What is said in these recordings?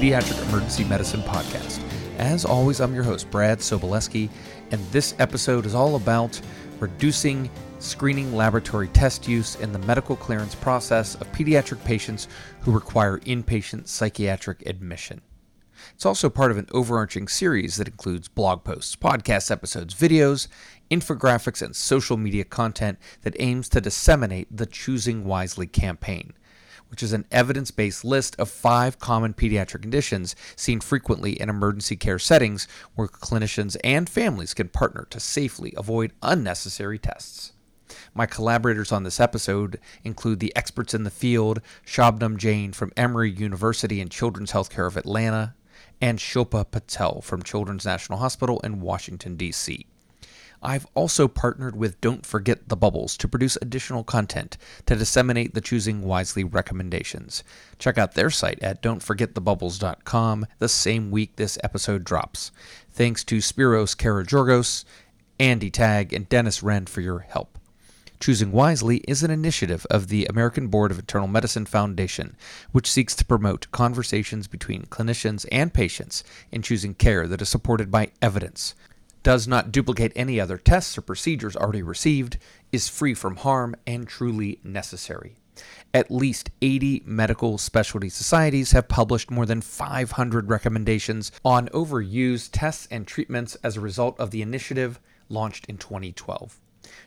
Pediatric Emergency Medicine Podcast. As always, I'm your host, Brad Sobolewski, and this episode is all about reducing screening laboratory test use in the medical clearance process of pediatric patients who require inpatient psychiatric admission. It's also part of an overarching series that includes blog posts, podcast episodes, videos, infographics, and social media content that aims to disseminate the Choosing Wisely campaign, which is an evidence based list of five common pediatric conditions seen frequently in emergency care settings where clinicians and families can partner to safely avoid unnecessary tests. My collaborators on this episode include the experts in the field, Shabnam Jain from Emory University and Children's Healthcare of Atlanta, and Shilpa Patel from Children's National Hospital in Washington, D.C. I've also partnered with Don't Forget the Bubbles to produce additional content to disseminate the Choosing Wisely recommendations. Check out their site at don'tforgetthebubbles.com the same week this episode drops. Thanks to Spiros Karageorgos, Andy Tagg, and Dennis Ren for your help. Choosing Wisely is an initiative of the American Board of Internal Medicine Foundation, which seeks to promote conversations between clinicians and patients in choosing care that is supported by evidence, does not duplicate any other tests or procedures already received, is free from harm, and truly necessary. At least 80 medical specialty societies have published more than 500 recommendations on overused tests and treatments as a result of the initiative launched in 2012.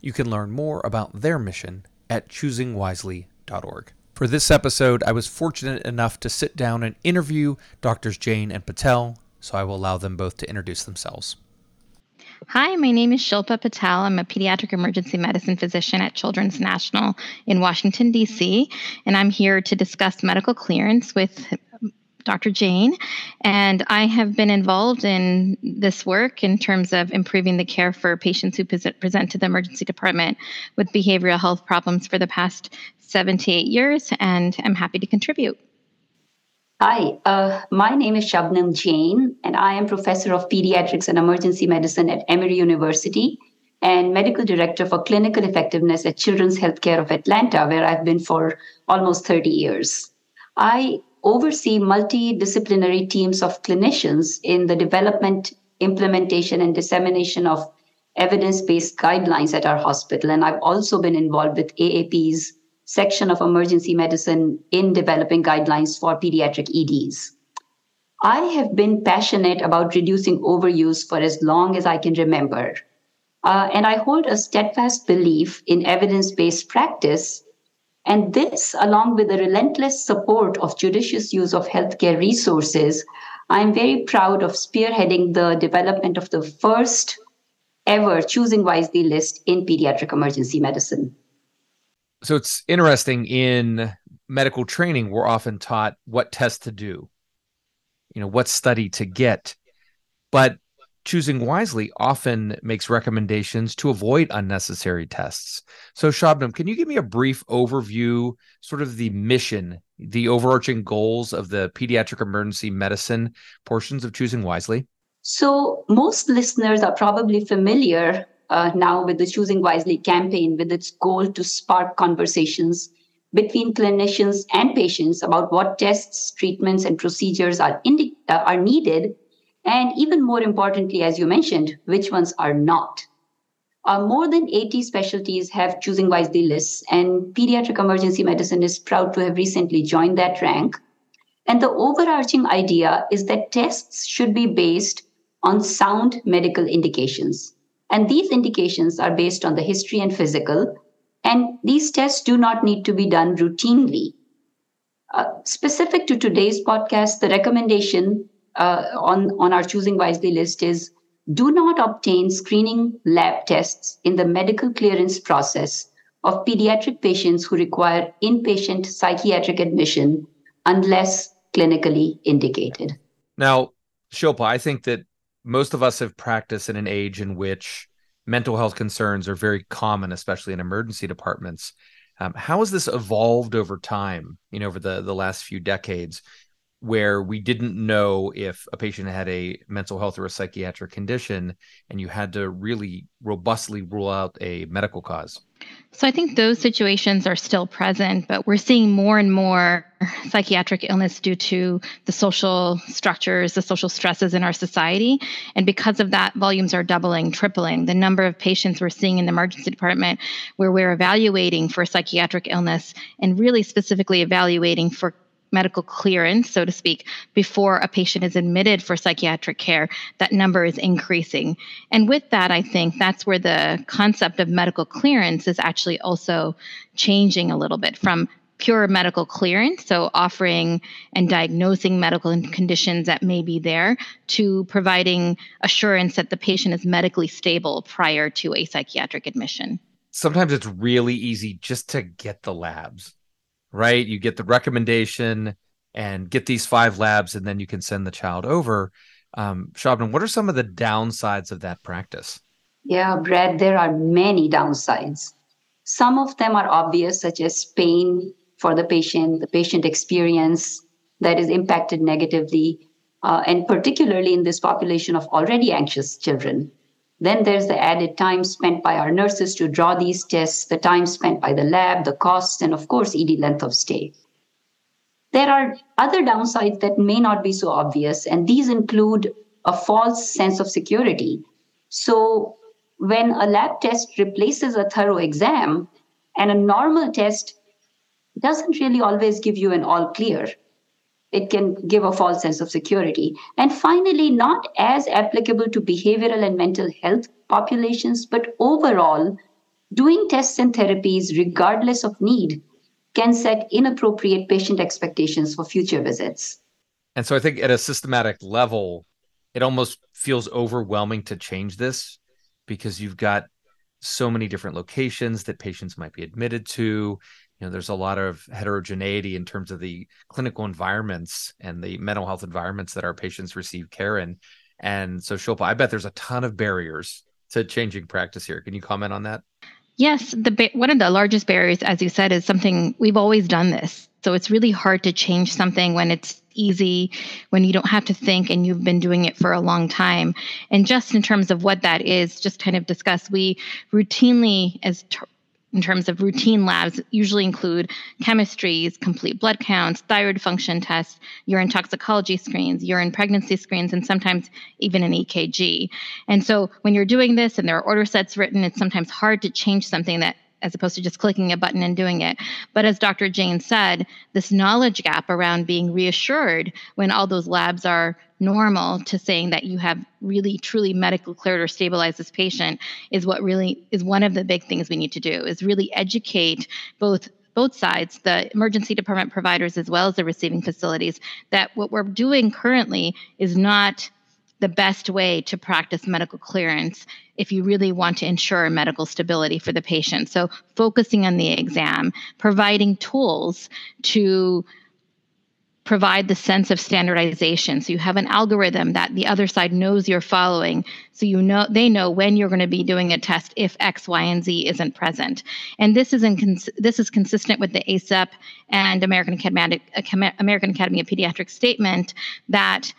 You can learn more about their mission at choosingwisely.org. For this episode, I was fortunate enough to sit down and interview Drs. Jain and Patel, so I will allow them both to introduce themselves. Hi, my name is Shilpa Patel. I'm a pediatric emergency medicine physician at Children's National in Washington, D.C., and I'm here to discuss medical clearance with Dr. Jain, and I have been involved in this work in terms of improving the care for patients who present to the emergency department with behavioral health problems for the past seven to eight years, and I'm happy to contribute. Hi, uh, my name is Shabnam Jain, and I am professor of pediatrics and emergency medicine at Emory University and medical director for clinical effectiveness at Children's Healthcare of Atlanta, where I've been for almost 30 years. I oversee multidisciplinary teams of clinicians in the development, implementation, and dissemination of evidence based guidelines at our hospital. And I've also been involved with AAP's section of emergency medicine in developing guidelines for pediatric EDs. I have been passionate about reducing overuse for as long as I can remember. Uh, and I hold a steadfast belief in evidence based practice and this, along with the relentless support of judicious use of healthcare resources, I'm very proud of spearheading the development of the first ever Choosing Wisely list in pediatric emergency medicine. So it's interesting in medical training, we're often taught what test to do, you know, what study to get. But choosing wisely often makes recommendations to avoid unnecessary tests. So, Shabnam, can you give me a brief overview, sort of the mission, the overarching goals of the pediatric emergency medicine portions of choosing wisely? So, most listeners are probably familiar uh, now with the Choosing Wisely campaign, with its goal to spark conversations between clinicians and patients about what tests, treatments, and procedures are, indi- uh, are needed and even more importantly, as you mentioned, which ones are not. Uh, more than 80 specialties have choosing wisely lists, and pediatric emergency medicine is proud to have recently joined that rank. And the overarching idea is that tests should be based on sound medical indications. And these indications are based on the history and physical, and these tests do not need to be done routinely. Uh, specific to today's podcast, the recommendation uh, on, on our Choosing Wisely list is do not obtain screening lab tests in the medical clearance process of pediatric patients who require inpatient psychiatric admission unless clinically indicated. Now, Shilpa, I think that most of us have practiced in an age in which mental health concerns are very common, especially in emergency departments. Um, how has this evolved over time, you know, over the, the last few decades? where we didn't know if a patient had a mental health or a psychiatric condition and you had to really robustly rule out a medical cause So I think those situations are still present, but we're seeing more and more psychiatric illness due to the social structures, the social stresses in our society. And because of that, volumes are doubling, tripling. The number of patients we're seeing in the emergency department where we're evaluating for psychiatric illness and really specifically evaluating for medical clearance, so to speak, before a patient is admitted for psychiatric care, that number is increasing. And with that, I think that's where the concept of medical clearance is actually also changing a little bit from pure medical clearance, so offering and diagnosing medical conditions that may be there, to providing assurance that the patient is medically stable prior to a psychiatric admission. Sometimes it's really easy just to get the labs right? You get the recommendation and get these five labs, and then you can send the child over. Um, Shabnam, what are some of the downsides of that practice? Yeah, Brad, there are many downsides. Some of them are obvious, such as pain for the patient, the patient experience that is impacted negatively, uh, and particularly in this population of already anxious children. Then there's the added time spent by our nurses to draw these tests, the time spent by the lab, the costs, and of course, ED length of stay. There are other downsides that may not be so obvious, and these include a false sense of security. So, when a lab test replaces a thorough exam, and a normal test doesn't really always give you an all clear, it can give a false sense of security. And finally, not as applicable to behavioral and mental health populations, but overall, doing tests and therapies, regardless of need, can set inappropriate patient expectations for future visits. And so I think at a systematic level, it almost feels overwhelming to change this because you've got so many different locations that patients might be admitted to you know there's a lot of heterogeneity in terms of the clinical environments and the mental health environments that our patients receive care in. And so shilpa i bet there's a ton of barriers to changing practice here. Can you comment on that? Yes the one of the largest barriers as you said is something we've always done this. So it's really hard to change something when it's easy, when you don't have to think and you've been doing it for a long time. And just in terms of what that is, just kind of discuss, we routinely, as in terms of routine labs usually include chemistries, complete blood counts, thyroid function tests, urine toxicology screens, urine pregnancy screens, and sometimes even an EKG. And so when you're doing this and there are order sets written, it's sometimes hard to change something that as opposed to just clicking a button and doing it. But as Dr. Jain said, this knowledge gap around being reassured when all those labs are normal to saying that you have really truly medical cleared or stabilized this patient is what really is one of the big things we need to do is really educate both both sides, the emergency department providers as well as the receiving facilities, that what we're doing currently is not the best way to practice medical clearance if you really want to ensure medical stability for the patient. So, focusing on the exam, providing tools to provide the sense of standardization. So you have an algorithm that the other side knows you're following. So you know they know when you're going to be doing a test if x y and z isn't present. And this is in this is consistent with the ACEP and American Academy American Academy of Pediatrics statement that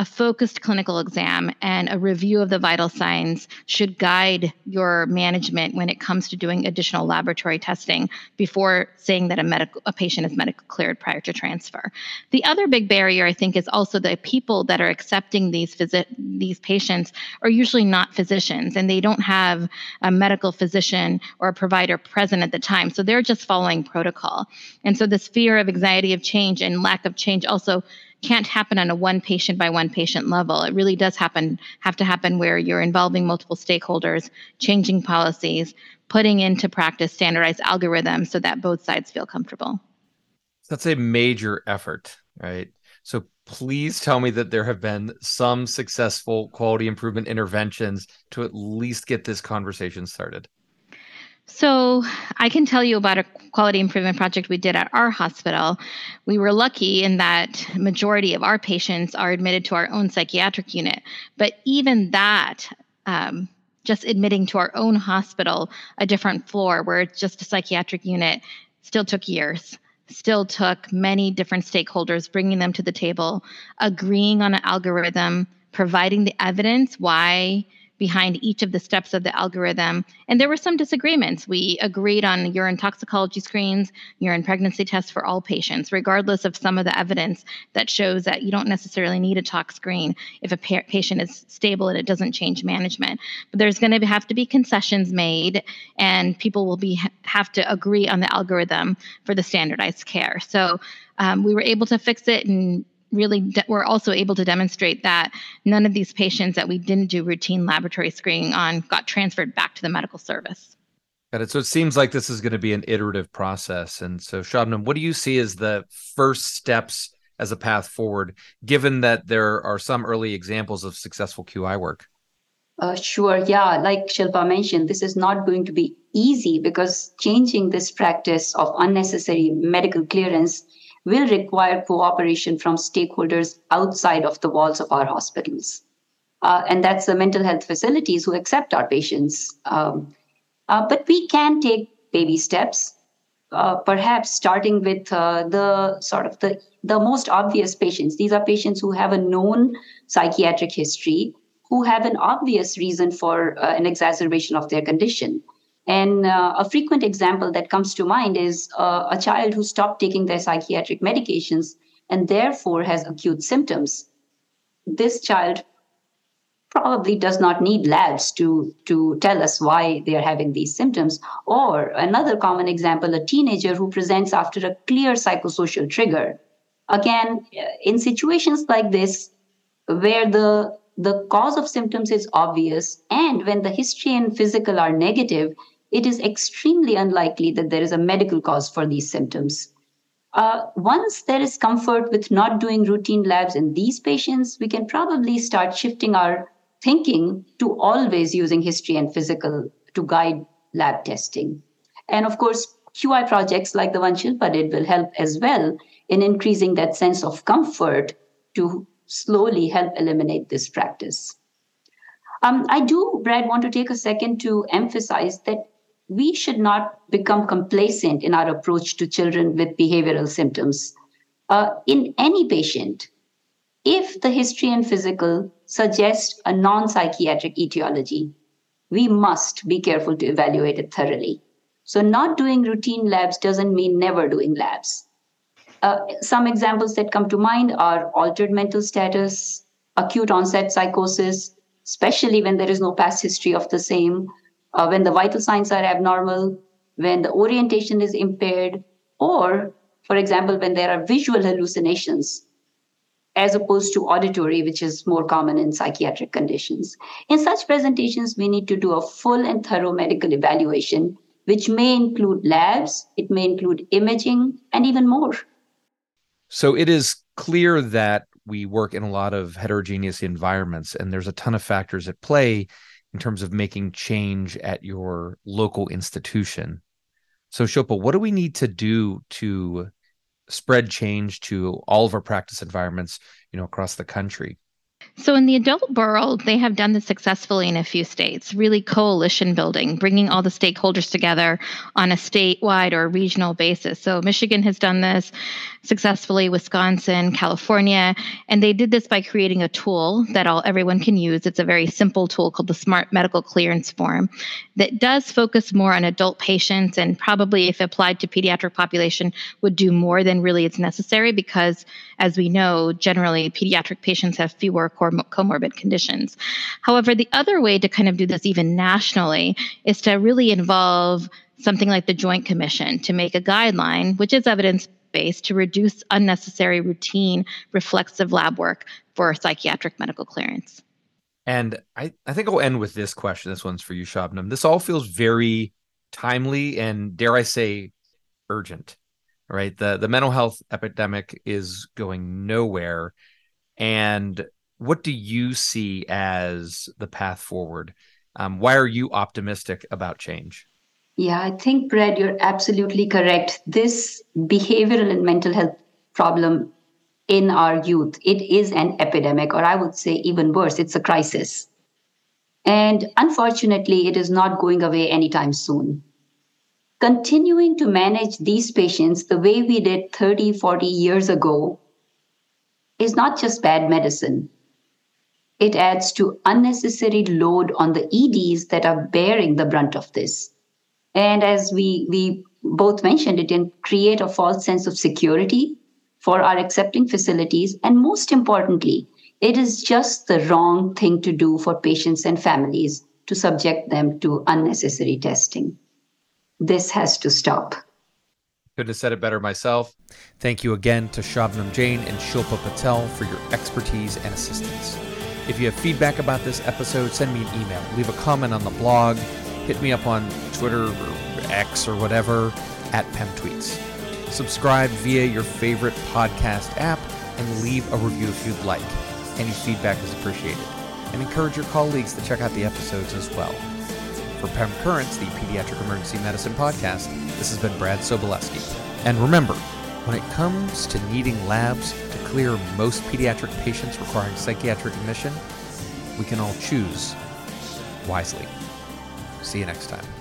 a focused clinical exam and a review of the vital signs should guide your management when it comes to doing additional laboratory testing before saying that a medical a patient is medically cleared prior to transfer. The other big barrier I think is also the people that are accepting these visit these patients are usually not physicians and they don't have a medical physician or a provider present at the time. So they're just following protocol. And so this fear of anxiety of change and lack of change also can't happen on a one patient by one patient level. It really does happen have to happen where you're involving multiple stakeholders, changing policies, putting into practice standardized algorithms so that both sides feel comfortable. That's a major effort, right? So please tell me that there have been some successful quality improvement interventions to at least get this conversation started. So, I can tell you about a quality improvement project we did at our hospital. We were lucky in that majority of our patients are admitted to our own psychiatric unit, but even that um, just admitting to our own hospital, a different floor where it's just a psychiatric unit, still took years. Still took many different stakeholders bringing them to the table, agreeing on an algorithm, providing the evidence why behind each of the steps of the algorithm. And there were some disagreements. We agreed on urine toxicology screens, urine pregnancy tests for all patients, regardless of some of the evidence that shows that you don't necessarily need a tox screen if a pa- patient is stable and it doesn't change management. But there's going to have to be concessions made, and people will be have to agree on the algorithm for the standardized care. So um, we were able to fix it and really de- we're also able to demonstrate that none of these patients that we didn't do routine laboratory screening on got transferred back to the medical service. Got it. So it seems like this is going to be an iterative process. And so, Shabnam, what do you see as the first steps as a path forward, given that there are some early examples of successful QI work? Uh, sure. Yeah. Like Shilpa mentioned, this is not going to be easy because changing this practice of unnecessary medical clearance will require cooperation from stakeholders outside of the walls of our hospitals. Uh, and that's the mental health facilities who accept our patients. Um, uh, but we can take baby steps, uh, perhaps starting with uh, the sort of the, the most obvious patients. These are patients who have a known psychiatric history, who have an obvious reason for uh, an exacerbation of their condition. And uh, a frequent example that comes to mind is uh, a child who stopped taking their psychiatric medications and therefore has acute symptoms. This child probably does not need labs to, to tell us why they are having these symptoms. Or another common example, a teenager who presents after a clear psychosocial trigger. Again, in situations like this, where the the cause of symptoms is obvious and when the history and physical are negative it is extremely unlikely that there is a medical cause for these symptoms. Uh, once there is comfort with not doing routine labs in these patients, we can probably start shifting our thinking to always using history and physical to guide lab testing. And of course, QI projects like the one Shilpa did will help as well in increasing that sense of comfort to slowly help eliminate this practice. Um, I do, Brad, want to take a second to emphasize that we should not become complacent in our approach to children with behavioral symptoms. Uh, in any patient, if the history and physical suggest a non psychiatric etiology, we must be careful to evaluate it thoroughly. So, not doing routine labs doesn't mean never doing labs. Uh, some examples that come to mind are altered mental status, acute onset psychosis, especially when there is no past history of the same, uh, when the vital signs are abnormal, when the orientation is impaired, or, for example, when there are visual hallucinations as opposed to auditory, which is more common in psychiatric conditions. In such presentations, we need to do a full and thorough medical evaluation, which may include labs, it may include imaging, and even more. So it is clear that we work in a lot of heterogeneous environments, and there's a ton of factors at play in terms of making change at your local institution. So, Shilpa, what do we need to do to spread change to all of our practice environments, you know, across the country? So, in the adult world, they have done this successfully in a few states, really coalition building, bringing all the stakeholders together on a statewide or regional basis. So, Michigan has done this successfully, Wisconsin, California, and they did this by creating a tool that all everyone can use. It's a very simple tool called the Smart Medical Clearance Form that does focus more on adult patients and probably if applied to pediatric population would do more than really it's necessary because as we know, generally pediatric patients have fewer comorbid conditions. However, the other way to kind of do this even nationally is to really involve something like the Joint Commission to make a guideline, which is evidence based, to reduce unnecessary routine reflexive lab work for psychiatric medical clearance. And I, I think I'll end with this question. This one's for you, Shabnam. This all feels very timely and, dare I say, urgent. Right. The the mental health epidemic is going nowhere. And what do you see as the path forward? Um, why are you optimistic about change? Yeah, I think, Brad, you're absolutely correct. This behavioral and mental health problem in our youth, it is an epidemic, or I would say even worse, it's a crisis. And unfortunately, it is not going away anytime soon. Continuing to manage these patients the way we did 30, 40 years ago is not just bad medicine. it adds to unnecessary load on the EDs that are bearing the brunt of this. And as we, we both mentioned, it can create a false sense of security for our accepting facilities. And most importantly, it is just the wrong thing to do for patients and families to subject them to unnecessary testing. This has to stop. Couldn't have said it better myself. Thank you again to Shabnam Jain and Shilpa Patel for your expertise and assistance. If you have feedback about this episode, send me an email, leave a comment on the blog, hit me up on Twitter or X or whatever at PEMTweets. Subscribe via your favorite podcast app and leave a review if you'd like. Any feedback is appreciated. And encourage your colleagues to check out the episodes as well. For PEM Currents, the Pediatric Emergency Medicine podcast, this has been Brad Sobolewski. And remember, when it comes to needing labs to clear most pediatric patients requiring psychiatric admission, we can all choose wisely. See you next time.